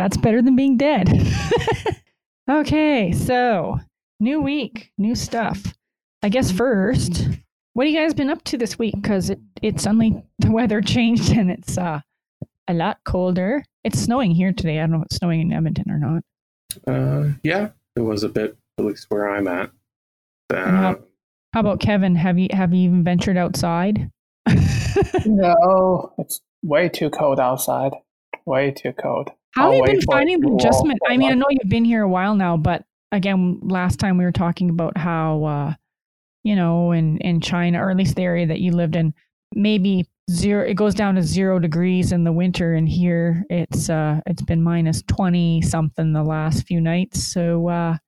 we're live. And that's better than being dead. okay, so new week, new stuff. I guess first, what have you guys been up to this week? Because it, it suddenly, the weather changed and it's uh, a lot colder. It's snowing here today. I don't know if it's snowing in Edmonton or not. Uh, yeah, it was a bit, at least where I'm at. And how, Uh, how about Kevin? Have you have you even ventured outside? No, it's way too cold outside. Way too cold. How I'll you been finding the adjustment? I mean, I know you've been here a while now, but again, last time we were talking about how, uh, you know, in, in China, or at least the area that you lived in, maybe zero, it goes down to zero degrees in the winter. And here it's, uh, it's been minus 20 something the last few nights. So, uh,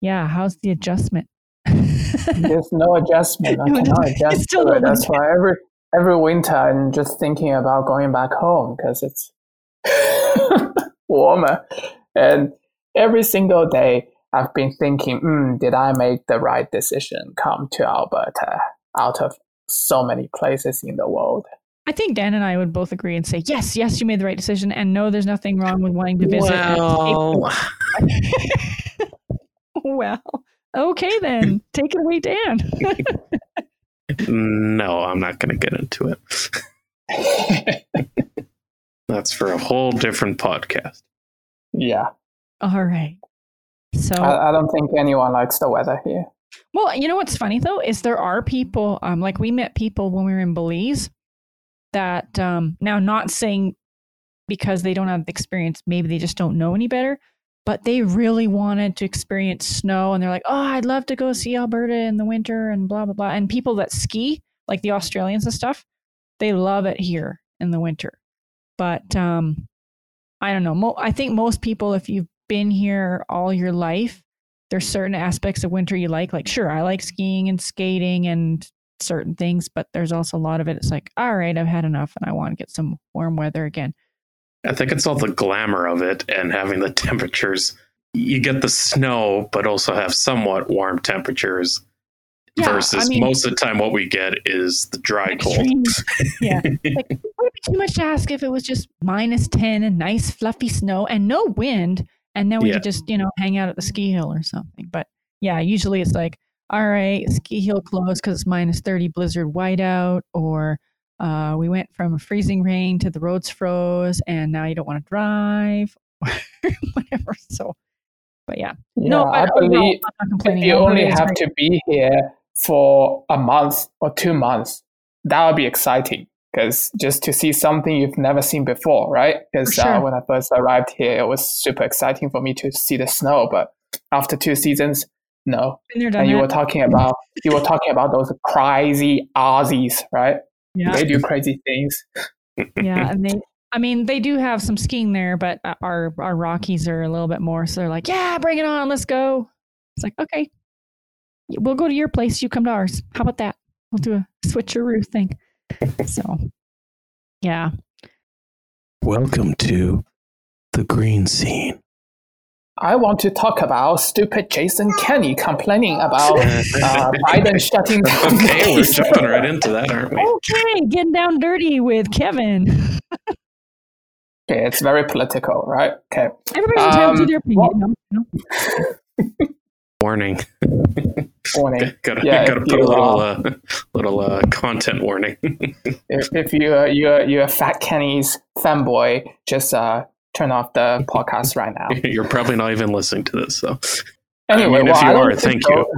yeah, how's the adjustment? There's no adjustment. I No cannot adjustment. adjust still to it. That's why every every winter I'm just thinking about going back home because it's warmer. And every single day I've been thinking, mm, did I make the right decision come to Alberta out of so many places in the world? I think Dan and I would both agree and say, yes, yes, you made the right decision. And no, there's nothing wrong with wanting to visit. and escape well, well, okay then. Take it away, Dan. no, I'm not going to get into it. That's for a whole different podcast. yeah, All right. So, I, I don't think anyone likes the weather here. well, you know what's funny though is there are people, um, like we met people when we were in Belize that, um, now not saying because they don't have the experience, maybe they just don't know any better, but they really wanted to experience snow and they're like, oh, I'd love to go see Alberta in the winter and blah, blah, blah. And people that ski, like the Australians and stuff, they love it here in the winter. But um, I don't know. Mo- I think most people, if you've been here all your life, there's certain aspects of winter you like. Like, sure, I like skiing and skating and certain things, but there's also a lot of it. It's like, all right, I've had enough and I want to get some warm weather again. I think it's all the glamour of it and having the temperatures. You get the snow, but also have somewhat warm temperatures. Yeah, versus I mean- most of the time, what we get is the dry cold. Yeah. Like, would it be too much to ask if it was just minus 10 and nice, fluffy snow and no wind? And then we Yeah. could just, you know, hang out at the ski hill or something. But yeah, usually it's like, all right, ski hill closed because it's minus 30 blizzard whiteout, or uh, we went from a freezing rain to the roads froze and now you don't want to drive, or whatever. So, but yeah. Yeah, no, I but overall, believe I'm not if you only have great. to be here for a month or two months, that would be exciting. Because just to see something you've never seen before, right? Because sure. uh, when I first arrived here, it was super exciting for me to see the snow. But after two seasons, no. Done And you were talking about you were talking about those crazy Aussies, right? yeah. They do crazy things. yeah, and they I mean, they do have some skiing there, but uh, our our Rockies are a little bit more. So they're like, "Yeah, bring it on, let's go." It's like, okay, we'll go to your place, you come to ours. How about that? We'll do a switcheroo thing. So, yeah, Welcome to the green scene. I want to talk about stupid Jason Kenney complaining about uh, Biden shutting down. okay, we're jumping right into that, aren't we? okay, getting down dirty with Kevin. Okay, it's very political, right? Okay. Everybody's entitled to Um, their opinion. you know? Warning. Warning. gotta Yeah, gotta put a little uh, uh, little uh, content warning. If, if you're you're you're a fat Kenney's fanboy, just uh, turn off the podcast right now. You're probably not even listening to this, so Anyway, I mean, well, if you are, thank go-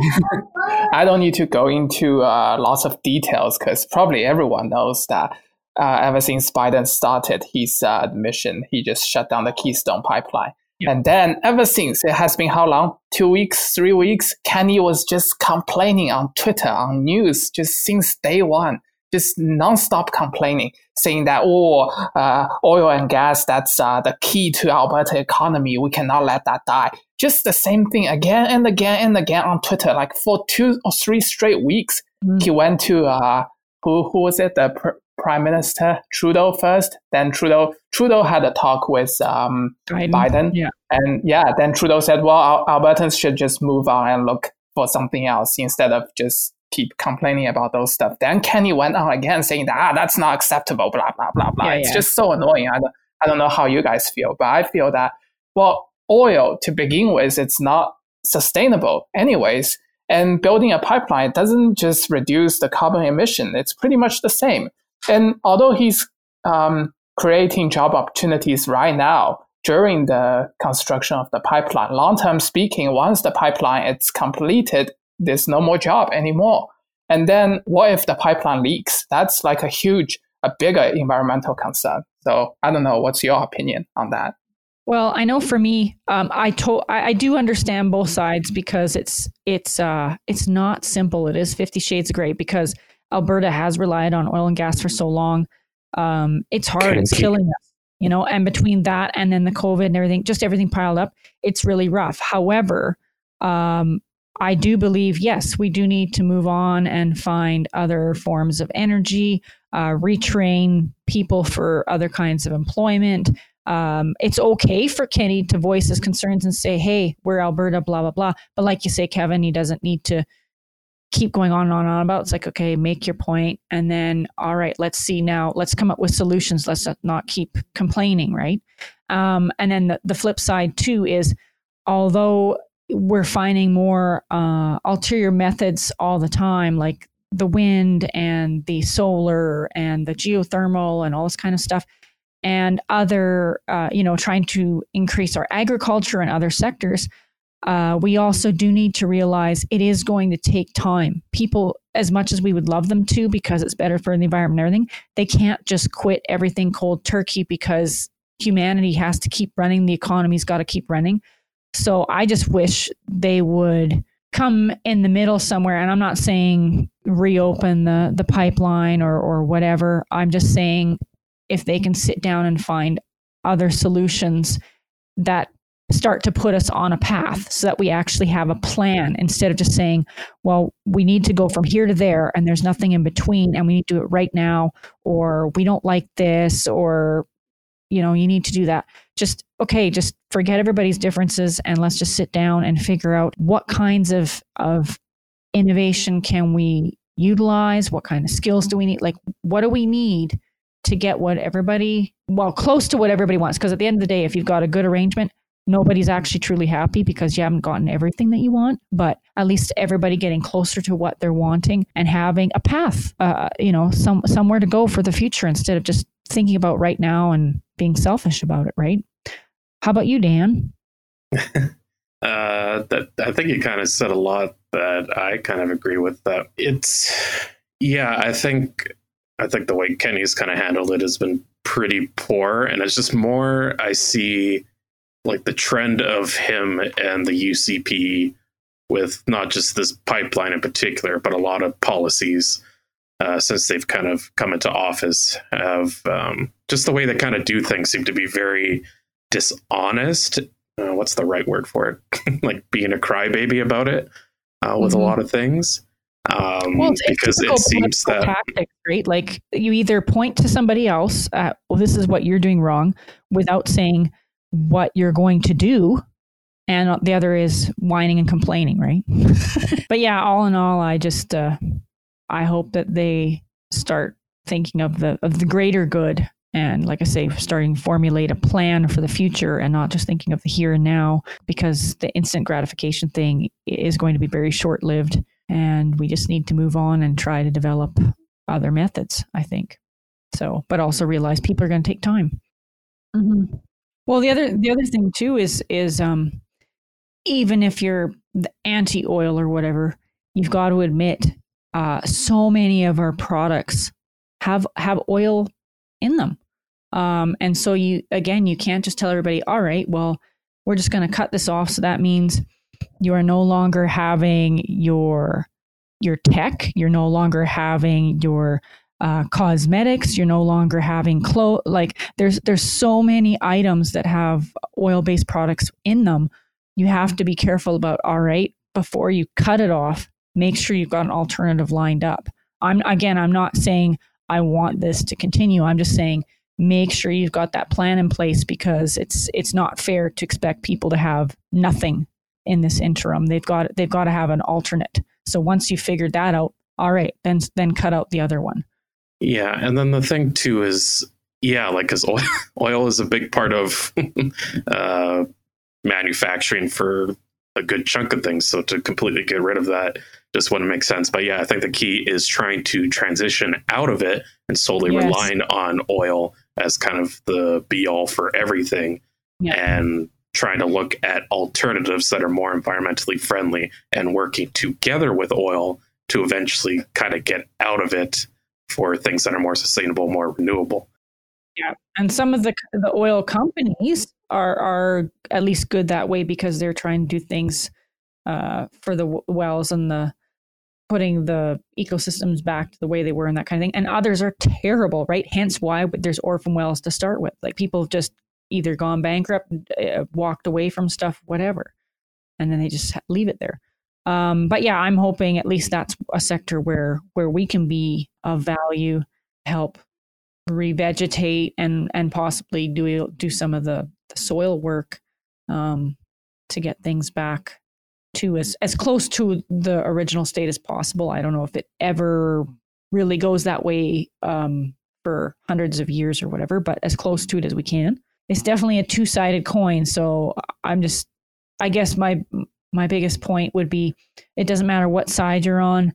I don't need to go into uh, lots of details because probably everyone knows that uh, ever since Biden started his uh, mission, he just shut down the Keystone pipeline. And then ever since it has been how long? Two weeks, three weeks? Kenney was just complaining on Twitter, on news, just since day one, just nonstop complaining, saying that oh, uh, oil and gas that's uh, the key to Alberta economy. We cannot let that die. Just the same thing again and again and again on Twitter, like for two or three straight weeks. Mm. He went to uh, who who was it? The Prime Minister Trudeau first. Then Trudeau Trudeau had a talk with um, Biden. Biden. Yeah. And yeah, then Trudeau said, well, Al- Albertans should just move on and look for something else instead of just keep complaining about those stuff. Then Kenney went on again saying that ah, that's not acceptable, blah blah blah blah. Yeah, it's yeah. just so annoying. I don't, I don't know how you guys feel, but I feel that well, oil to begin with, it's not sustainable anyways. And building a pipeline doesn't just reduce the carbon emission; it's pretty much the same. And although he's um, creating job opportunities right now during the construction of the pipeline, long term speaking, once the pipeline is completed, there's no more job anymore. And then what if the pipeline leaks? That's like a huge, a bigger environmental concern. So I don't know. What's your opinion on that? Well, I know for me, um, I, to- I I do understand both sides because it's it's uh it's not simple. It is Fifty Shades of Grey because Alberta has relied on oil and gas for so long. Um, it's hard. It's killing us, you know. And between that and then the COVID and everything, just everything piled up, it's really rough. However, um, I do believe yes, we do need to move on and find other forms of energy, uh, retrain people for other kinds of employment um, it's okay for Kenney to voice his concerns and say, "Hey, we're Alberta, blah blah blah." But like you say, Kevin, he doesn't need to keep going on and on and on about. It's like, okay, make your point, and then all right, let's see now. Let's come up with solutions. Let's not keep complaining, right? Um, and then the, the flip side too is, although we're finding more uh, ulterior methods all the time, like the wind and the solar and the geothermal and all this kind of stuff and other, uh, you know, trying to increase our agriculture and other sectors, uh, we also do need to realize it is going to take time. People, as much as we would love them to, because it's better for the environment and everything, they can't just quit everything cold turkey because humanity has to keep running. The economy's got to keep running. So I just wish they would come in the middle somewhere. And I'm not saying reopen the the pipeline or or whatever. I'm just saying if they can sit down and find other solutions that start to put us on a path so that we actually have a plan instead of just saying, well, we need to go from here to there and there's nothing in between and we need to do it right now, or we don't like this, or, you know, you need to do that. Just, okay, just forget everybody's differences and let's just sit down and figure out what kinds of, of innovation can we utilize? What kind of skills do we need? Like, what do we need to get what everybody, well, close to what everybody wants? Because at the end of the day, if you've got a good arrangement, nobody's actually truly happy because you haven't gotten everything that you want, but at least everybody getting closer to what they're wanting and having a path, uh, you know, some somewhere to go for the future instead of just thinking about right now and being selfish about it, right? How about you, Dan? Uh, that I think you kind of said a lot that I kind of agree with. That it's yeah, I think I think the way Kenney's kind of handled it has been pretty poor, and it's just more I see like the trend of him and the UCP with not just this pipeline in particular, but a lot of policies uh, since they've kind of come into office have um, just the way they kind of do things seem to be very dishonest. Uh, what's the right word for it? like being a crybaby about it uh, with Mhm. a lot of things. Um, Well, it's, it's because it seems that tactics, right? Like you either point to somebody else, uh, well, this is what you're doing wrong, without saying what you're going to do, and the other is whining and complaining, right? but yeah, all in all, I just uh, I hope that they start thinking of the of the greater good. And like I say, starting to formulate a plan for the future and not just thinking of the here and now, because the instant gratification thing is going to be very short lived and we just need to move on and try to develop other methods i think so but also realize people are going to take time Mhm. Well the other the other thing too is is um even if you're the anti-oil or whatever you've got to admit uh so many of our products have have oil in them. Um and so you again you can't just tell everybody all right well we're just going to cut this off. So that means you are no longer having your your tech you're no longer having your uh, cosmetics. You're no longer having clothes like there's there's so many items that have oil-based products in them. You have to be careful about all right before you cut it off. Make sure you've got an alternative lined up. I'm again i'm not saying i want this to continue. I'm just saying make sure you've got that plan in place because it's it's not fair to expect people to have nothing in this interim. They've got they've got to have an alternate. So once you figured that out, all right, then then cut out the other one. Yeah, and then the thing too is, yeah, like because oil, oil is a big part of uh, manufacturing for a good chunk of things. So to completely get rid of that just wouldn't make sense. But yeah, I think the key is trying to transition out of it and solely yes. relying on oil as kind of the be all for everything, yeah. and trying to look at alternatives that are more environmentally friendly and working together with oil to eventually kind of get out of it for things that are more sustainable, more renewable. Yeah, and some of the the oil companies are are at least good that way because they're trying to do things uh, for the wells and the putting the ecosystems back to the way they were and that kind of thing. And others are terrible, right? Hence why there's orphan wells to start with. Like people have just either gone bankrupt, uh, walked away from stuff, whatever, and then they just leave it there. Um, but yeah, I'm hoping at least that's a sector where where we can be of value, help revegetate and and possibly do do some of the, the soil work um, to get things back to as as close to the original state as possible. I don't know if it ever really goes that way um, for hundreds of years or whatever, but as close to it as we can. It's definitely a two sided coin. So I'm just, I guess my my biggest point would be it doesn't matter what side you're on.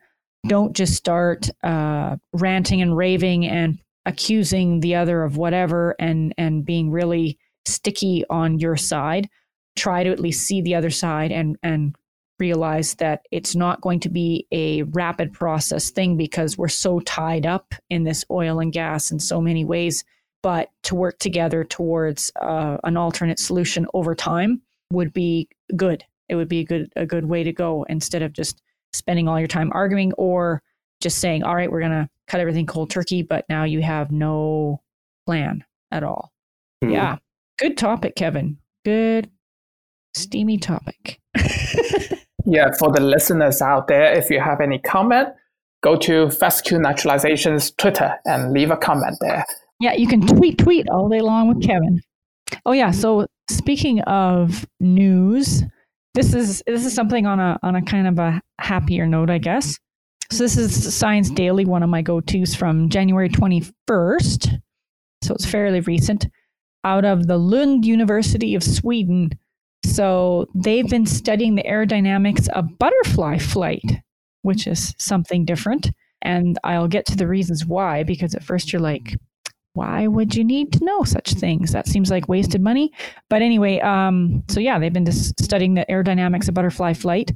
Don't just start uh, ranting and raving and accusing the other of whatever and and being really sticky on your side. Try to at least see the other side and and realize that it's not going to be a rapid process thing because we're so tied up in this oil and gas in so many ways. But to work together towards uh, an alternate solution over time would be good it would be a good a good way to go instead of just spending all your time arguing or just saying, all right, we're going to cut everything cold turkey, but now you have no plan at all. Mm. Yeah. Good topic, Kevin. Good, steamy topic. yeah. For the listeners out there, if you have any comment, go to Fescue Naturalization's Twitter and leave a comment there. Yeah. You can tweet, tweet all day long with Kevin. Oh, yeah. So speaking of news, this is this is something on a on a kind of a happier note, I guess. So this is Science Daily, one of my go-tos from January 21st. So it's fairly recent, out of the Lund University of Sweden. So they've been studying the aerodynamics of butterfly flight, which is something different. And I'll get to the reasons why, because at first you're like, why would you need to know such things? That seems like wasted money. But anyway, um, so yeah, they've been studying the aerodynamics of butterfly flight,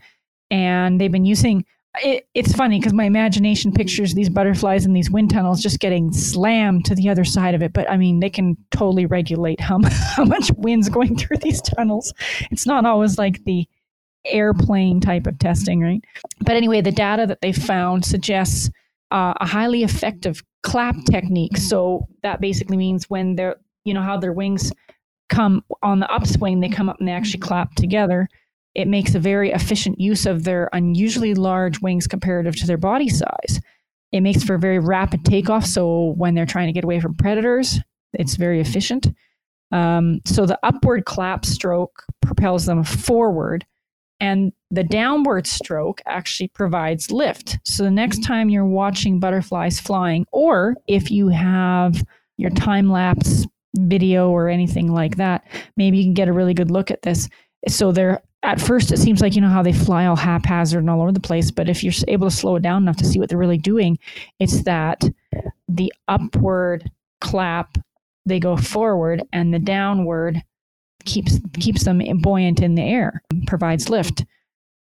and they've been using. It, it's funny because my imagination pictures these butterflies in these wind tunnels just getting slammed to the other side of it. But I mean, they can totally regulate how how much wind's going through these tunnels. It's not always like the airplane type of testing, right? But anyway, the data that they found suggests uh, a highly effective clap technique. So that basically means when they're, you know, how their wings come on the upswing, they come up and they actually clap together. It makes a very efficient use of their unusually large wings comparative to their body size. It makes for a very rapid takeoff. So when they're trying to get away from predators, it's very efficient. Um, so the upward clap stroke propels them forward and the downward stroke actually provides lift. So the next mm-hmm. time you're watching butterflies flying, or if you have your time lapse video or anything like that, maybe you can get a really good look at this. So they're at first it seems like you know how they fly all haphazard and all over the place, but if you're able to slow it down enough to see what they're really doing, it's that the upward clap they go forward and the downward keeps keeps them buoyant in the air, provides lift.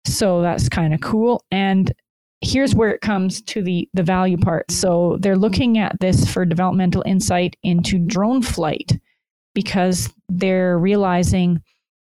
So that's kind of cool. And here's where it comes to the the value part. So they're looking at this for developmental insight into drone flight because they're realizing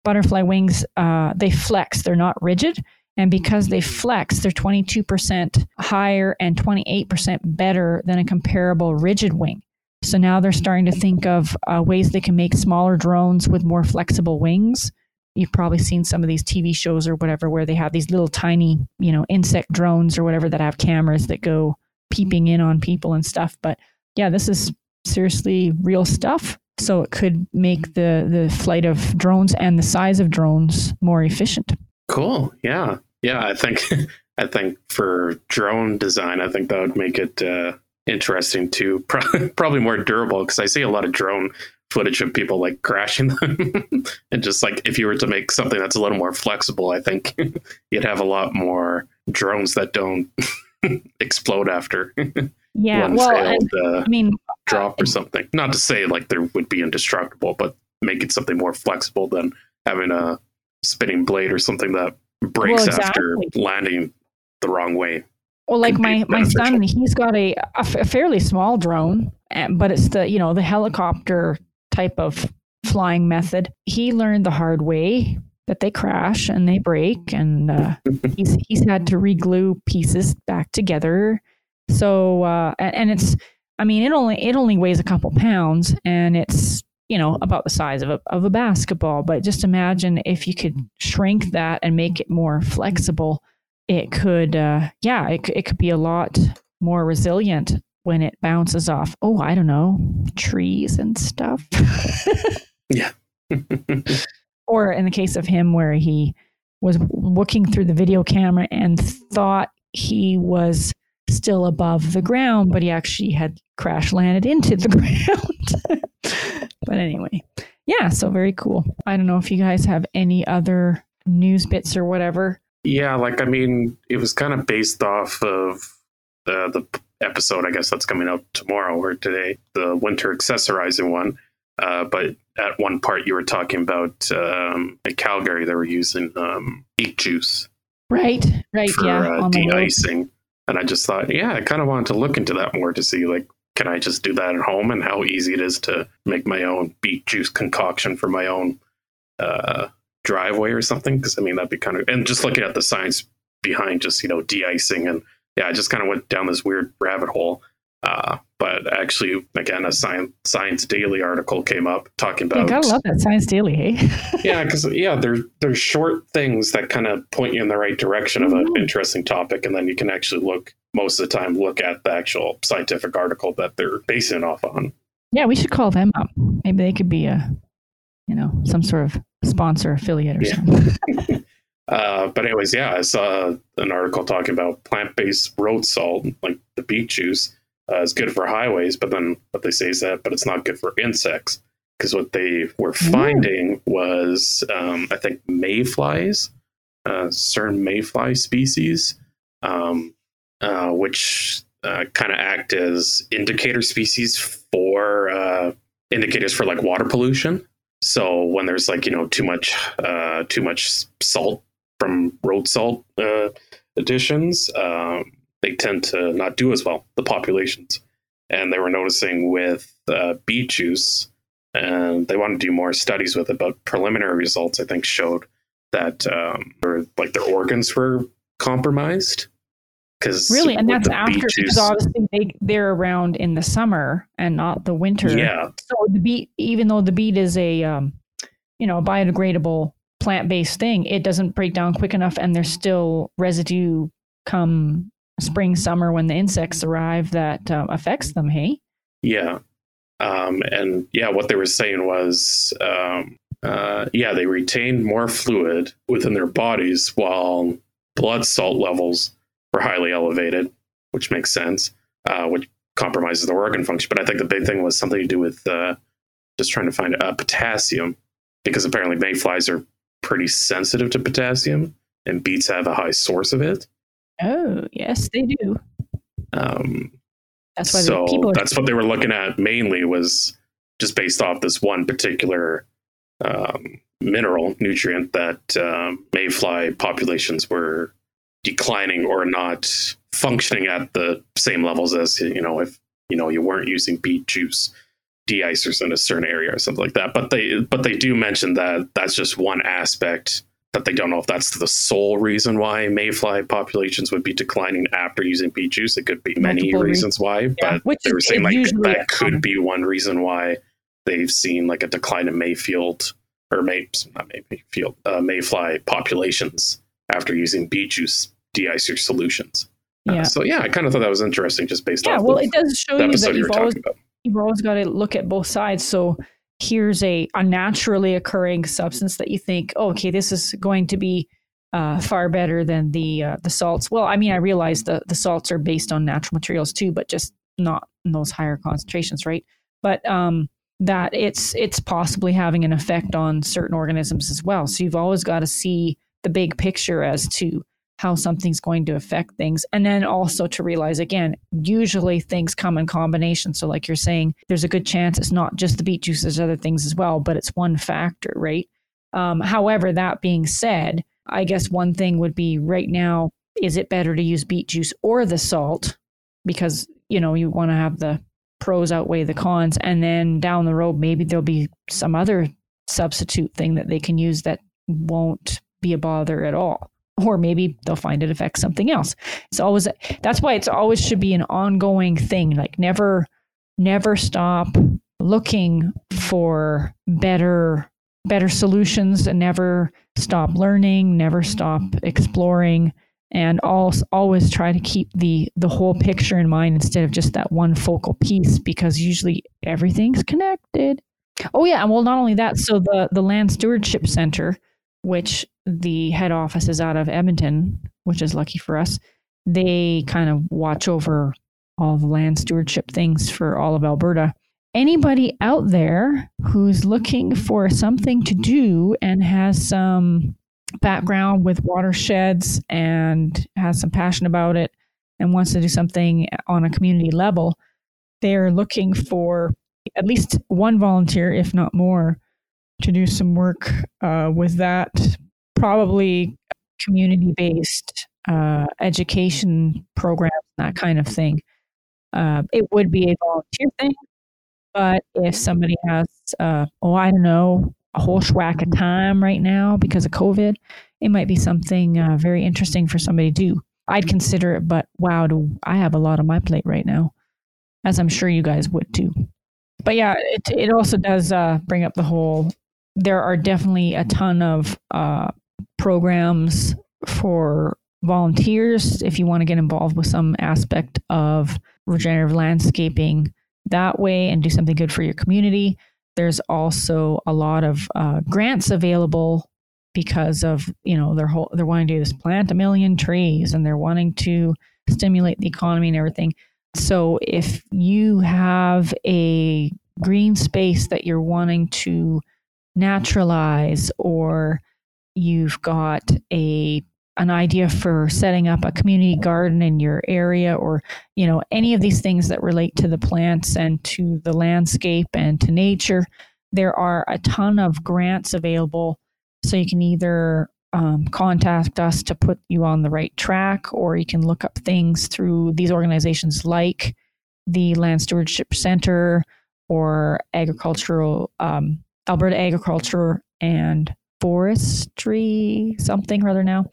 butterfly wings uh, they flex, they're not rigid. And because they flex, they're 22% higher and 28% better than a comparable rigid wing. So now they're starting to think of uh, ways they can make smaller drones with more flexible wings. You've probably seen some of these TV shows or whatever where they have these little tiny, you know, insect drones or whatever that have cameras that go peeping in on people and stuff. But yeah, this is seriously real stuff. So it could make the the flight of drones and the size of drones more efficient. Cool. Yeah. Yeah. I think I think for drone design, I think that would make it uh, interesting too. Probably more durable because I see a lot of drone footage of people like crashing them, and just like if you were to make something that's a little more flexible, I think you'd have a lot more drones that don't explode after. Yeah, well, failed, and, uh, I mean, drop or something. Not to say like there would be indestructible, but make it something more flexible than having a spinning blade or something that breaks well, exactly. after landing the wrong way. Well, like my my son, he's got a, a fairly small drone, but it's the you know the helicopter type of flying method. He learned the hard way that they crash and they break, and uh, he's he's had to reglue pieces back together. So uh, and it's I mean it only it only weighs a couple pounds, and it's you know about the size of a of a basketball. But just imagine if you could shrink that and make it more flexible it could, uh, yeah, it, it could be a lot more resilient when it bounces off, oh, I don't know, trees and stuff. yeah. or in the case of him, where he was looking through the video camera and thought he was still above the ground, but he actually had crash landed into the ground. but anyway, yeah, so very cool. I don't know if you guys have any other news bits or whatever yeah, like I mean, it was kind of based off of the the episode. I guess that's coming out tomorrow or today, the winter accessorizing one. Uh, but at one part, you were talking about um, in Calgary, they were using um, beet juice. Right, right, for, yeah. Uh, de-icing, and I just thought, yeah, I kind of wanted to look into that more to see like, can I just do that at home and how easy it is to make my own beet juice concoction for my own uh, driveway or something because i mean that'd be kind of and just looking at the science behind just you know de-icing and yeah i just kind of went down this weird rabbit hole. Uh, but actually again a science science daily article came up talking about yeah, gotta love that science daily hey? Yeah because yeah there's there's short things that kind of point you in the right direction of an mm-hmm. interesting topic and then you can actually look most of the time look at the actual scientific article that they're basing it off on. Yeah we should call them up. Maybe they could be a you know some sort of sponsor affiliate or yeah. something. uh, but anyways, yeah, I saw an article talking about plant-based road salt, like the beet juice, uh, is good for highways. But then what they say is that, but it's not good for insects because what they were finding was, um, I think, mayflies, uh, certain mayfly species, um, uh, which uh, kind of act as indicator species for uh, indicators for like water pollution. So when there's like you know too much uh, too much salt from road salt uh, additions, um, they tend to not do as well. The populations, and they were noticing with uh, beet juice, and they want to do more studies with it. But preliminary results, I think, showed that um, or like their organs were compromised because really and that's after because obviously they they're around in the summer and not the winter. Yeah. So the beet even though the beet is a um, you know biodegradable plant-based thing it doesn't break down quick enough and there's still residue come spring summer when the insects arrive that um, affects them hey? Yeah. Um, and yeah what they were saying was um, uh, yeah they retained more fluid within their bodies while blood salt levels highly elevated, which makes sense, uh, which compromises the organ function. But I think the big thing was something to do with uh, just trying to find uh, potassium, because apparently mayflies are pretty sensitive to potassium, and beets have a high source of it. Oh, yes, they do. Um, that's why so people that's what they were looking at mainly was just based off this one particular um, mineral nutrient that um, mayfly populations were declining or not functioning at the same levels as you know if you know you weren't using beet juice de-icers in a certain area or something like that. But they but they do mention that that's just one aspect that they don't know if that's the sole reason why mayfly populations would be declining after using beet juice. It could be many Multiple reasons why yeah, but they were saying like that could be one reason why they've seen like a decline in mayfield or may not mayfield uh, mayfly populations after using beet juice de-icer solutions. Uh, yeah. Uh, so yeah, I kind of thought that was interesting, just based yeah, off. well, it does show you that you've always you've always got to look at both sides. So here's a a naturally occurring substance that you think, oh, okay, this is going to be uh, far better than the uh, the salts. Well, I mean, I realize the the salts are based on natural materials too, but just not in those higher concentrations, right? But um, that it's it's possibly having an effect on certain organisms as well. So you've always got to see the big picture as to how something's going to affect things. And then also to realize again, usually things come in combination. So, like you're saying, there's a good chance it's not just the beet juice, there's other things as well, but it's one factor, right? Um, however, that being said, I guess one thing would be right now, is it better to use beet juice or the salt? Because, you know, you want to have the pros outweigh the cons. And then down the road, maybe there'll be some other substitute thing that they can use that won't be a bother at all or maybe they'll find it affects something else. It's always that's why it's always should be an ongoing thing. Like never never stop looking for better better solutions and never stop learning, never stop exploring and also always try to keep the the whole picture in mind instead of just that one focal piece because usually everything's connected. Oh yeah, and well not only that, so the the land stewardship center which the head office is out of Edmonton, which is lucky for us. They kind of watch over all the land stewardship things for all of Alberta. Anybody out there who's looking for something to do and has some background with watersheds and has some passion about it and wants to do something on a community level, they're looking for at least one volunteer, if not more, to do some work uh, with that, probably community based uh, education programs, that kind of thing. Uh, it would be a volunteer thing, but if somebody has, uh, oh, I don't know, a whole schwack of time right now because of COVID, it might be something uh, very interesting for somebody to do. I'd consider it, but wow, do I have a lot on my plate right now, as I'm sure you guys would too. But yeah, it it also does uh, bring up the whole there are definitely a ton of uh, programs for volunteers if you want to get involved with some aspect of regenerative landscaping that way and do something good for your community. There's also a lot of uh, grants available because of you know they're whole, they're wanting to do this plant a million trees and they're wanting to stimulate the economy and everything. So if you have a green space that you're wanting to naturalize or you've got a an idea for setting up a community garden in your area or you know any of these things that relate to the plants and to the landscape and to nature there are a ton of grants available. So you can either um, contact us to put you on the right track or you can look up things through these organizations like the land stewardship center or agricultural um, Alberta Agriculture and Forestry, something rather now.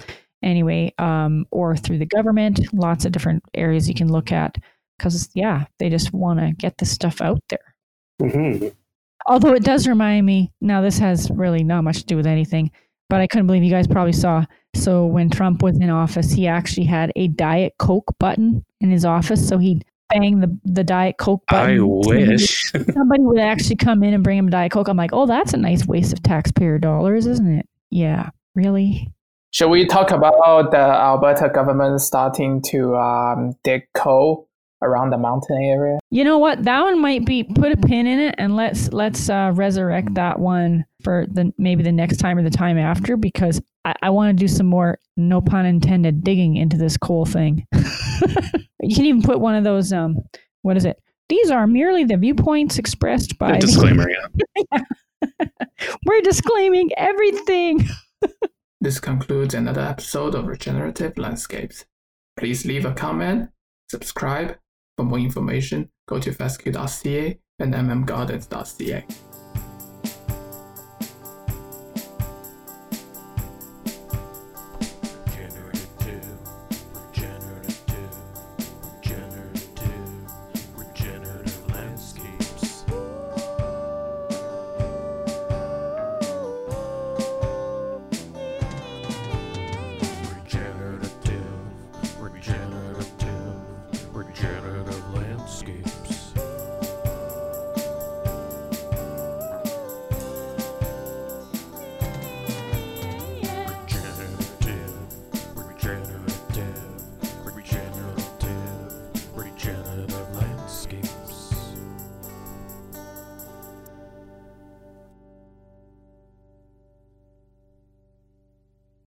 Anyway, um, or through the government, lots of different areas you can look at because, yeah, they just want to get this stuff out there. Mm-hmm. Although it does remind me, now this has really not much to do with anything, but I couldn't believe you guys probably saw. So when Trump was in office, he actually had a Diet Coke button in his office. So he'd bang the, the Diet Coke button. I wish. Somebody would actually come in and bring him a Diet Coke. I'm like, oh, that's a nice waste of taxpayer dollars, isn't it? Yeah, really? Shall we talk about the Alberta government starting to um, dig coal around the mountain area? You know what? That one might be put a pin in it, and let's let's uh, resurrect that one for the maybe the next time or the time after because I, I want to do some more no pun intended digging into this coal thing. you can even put one of those um what is it? These are merely the viewpoints expressed by a disclaimer. yeah. We're disclaiming everything. this concludes another episode of Regenerative Landscapes. Please leave a comment, subscribe, for more information, go to fescue.ca and mmgardens.ca.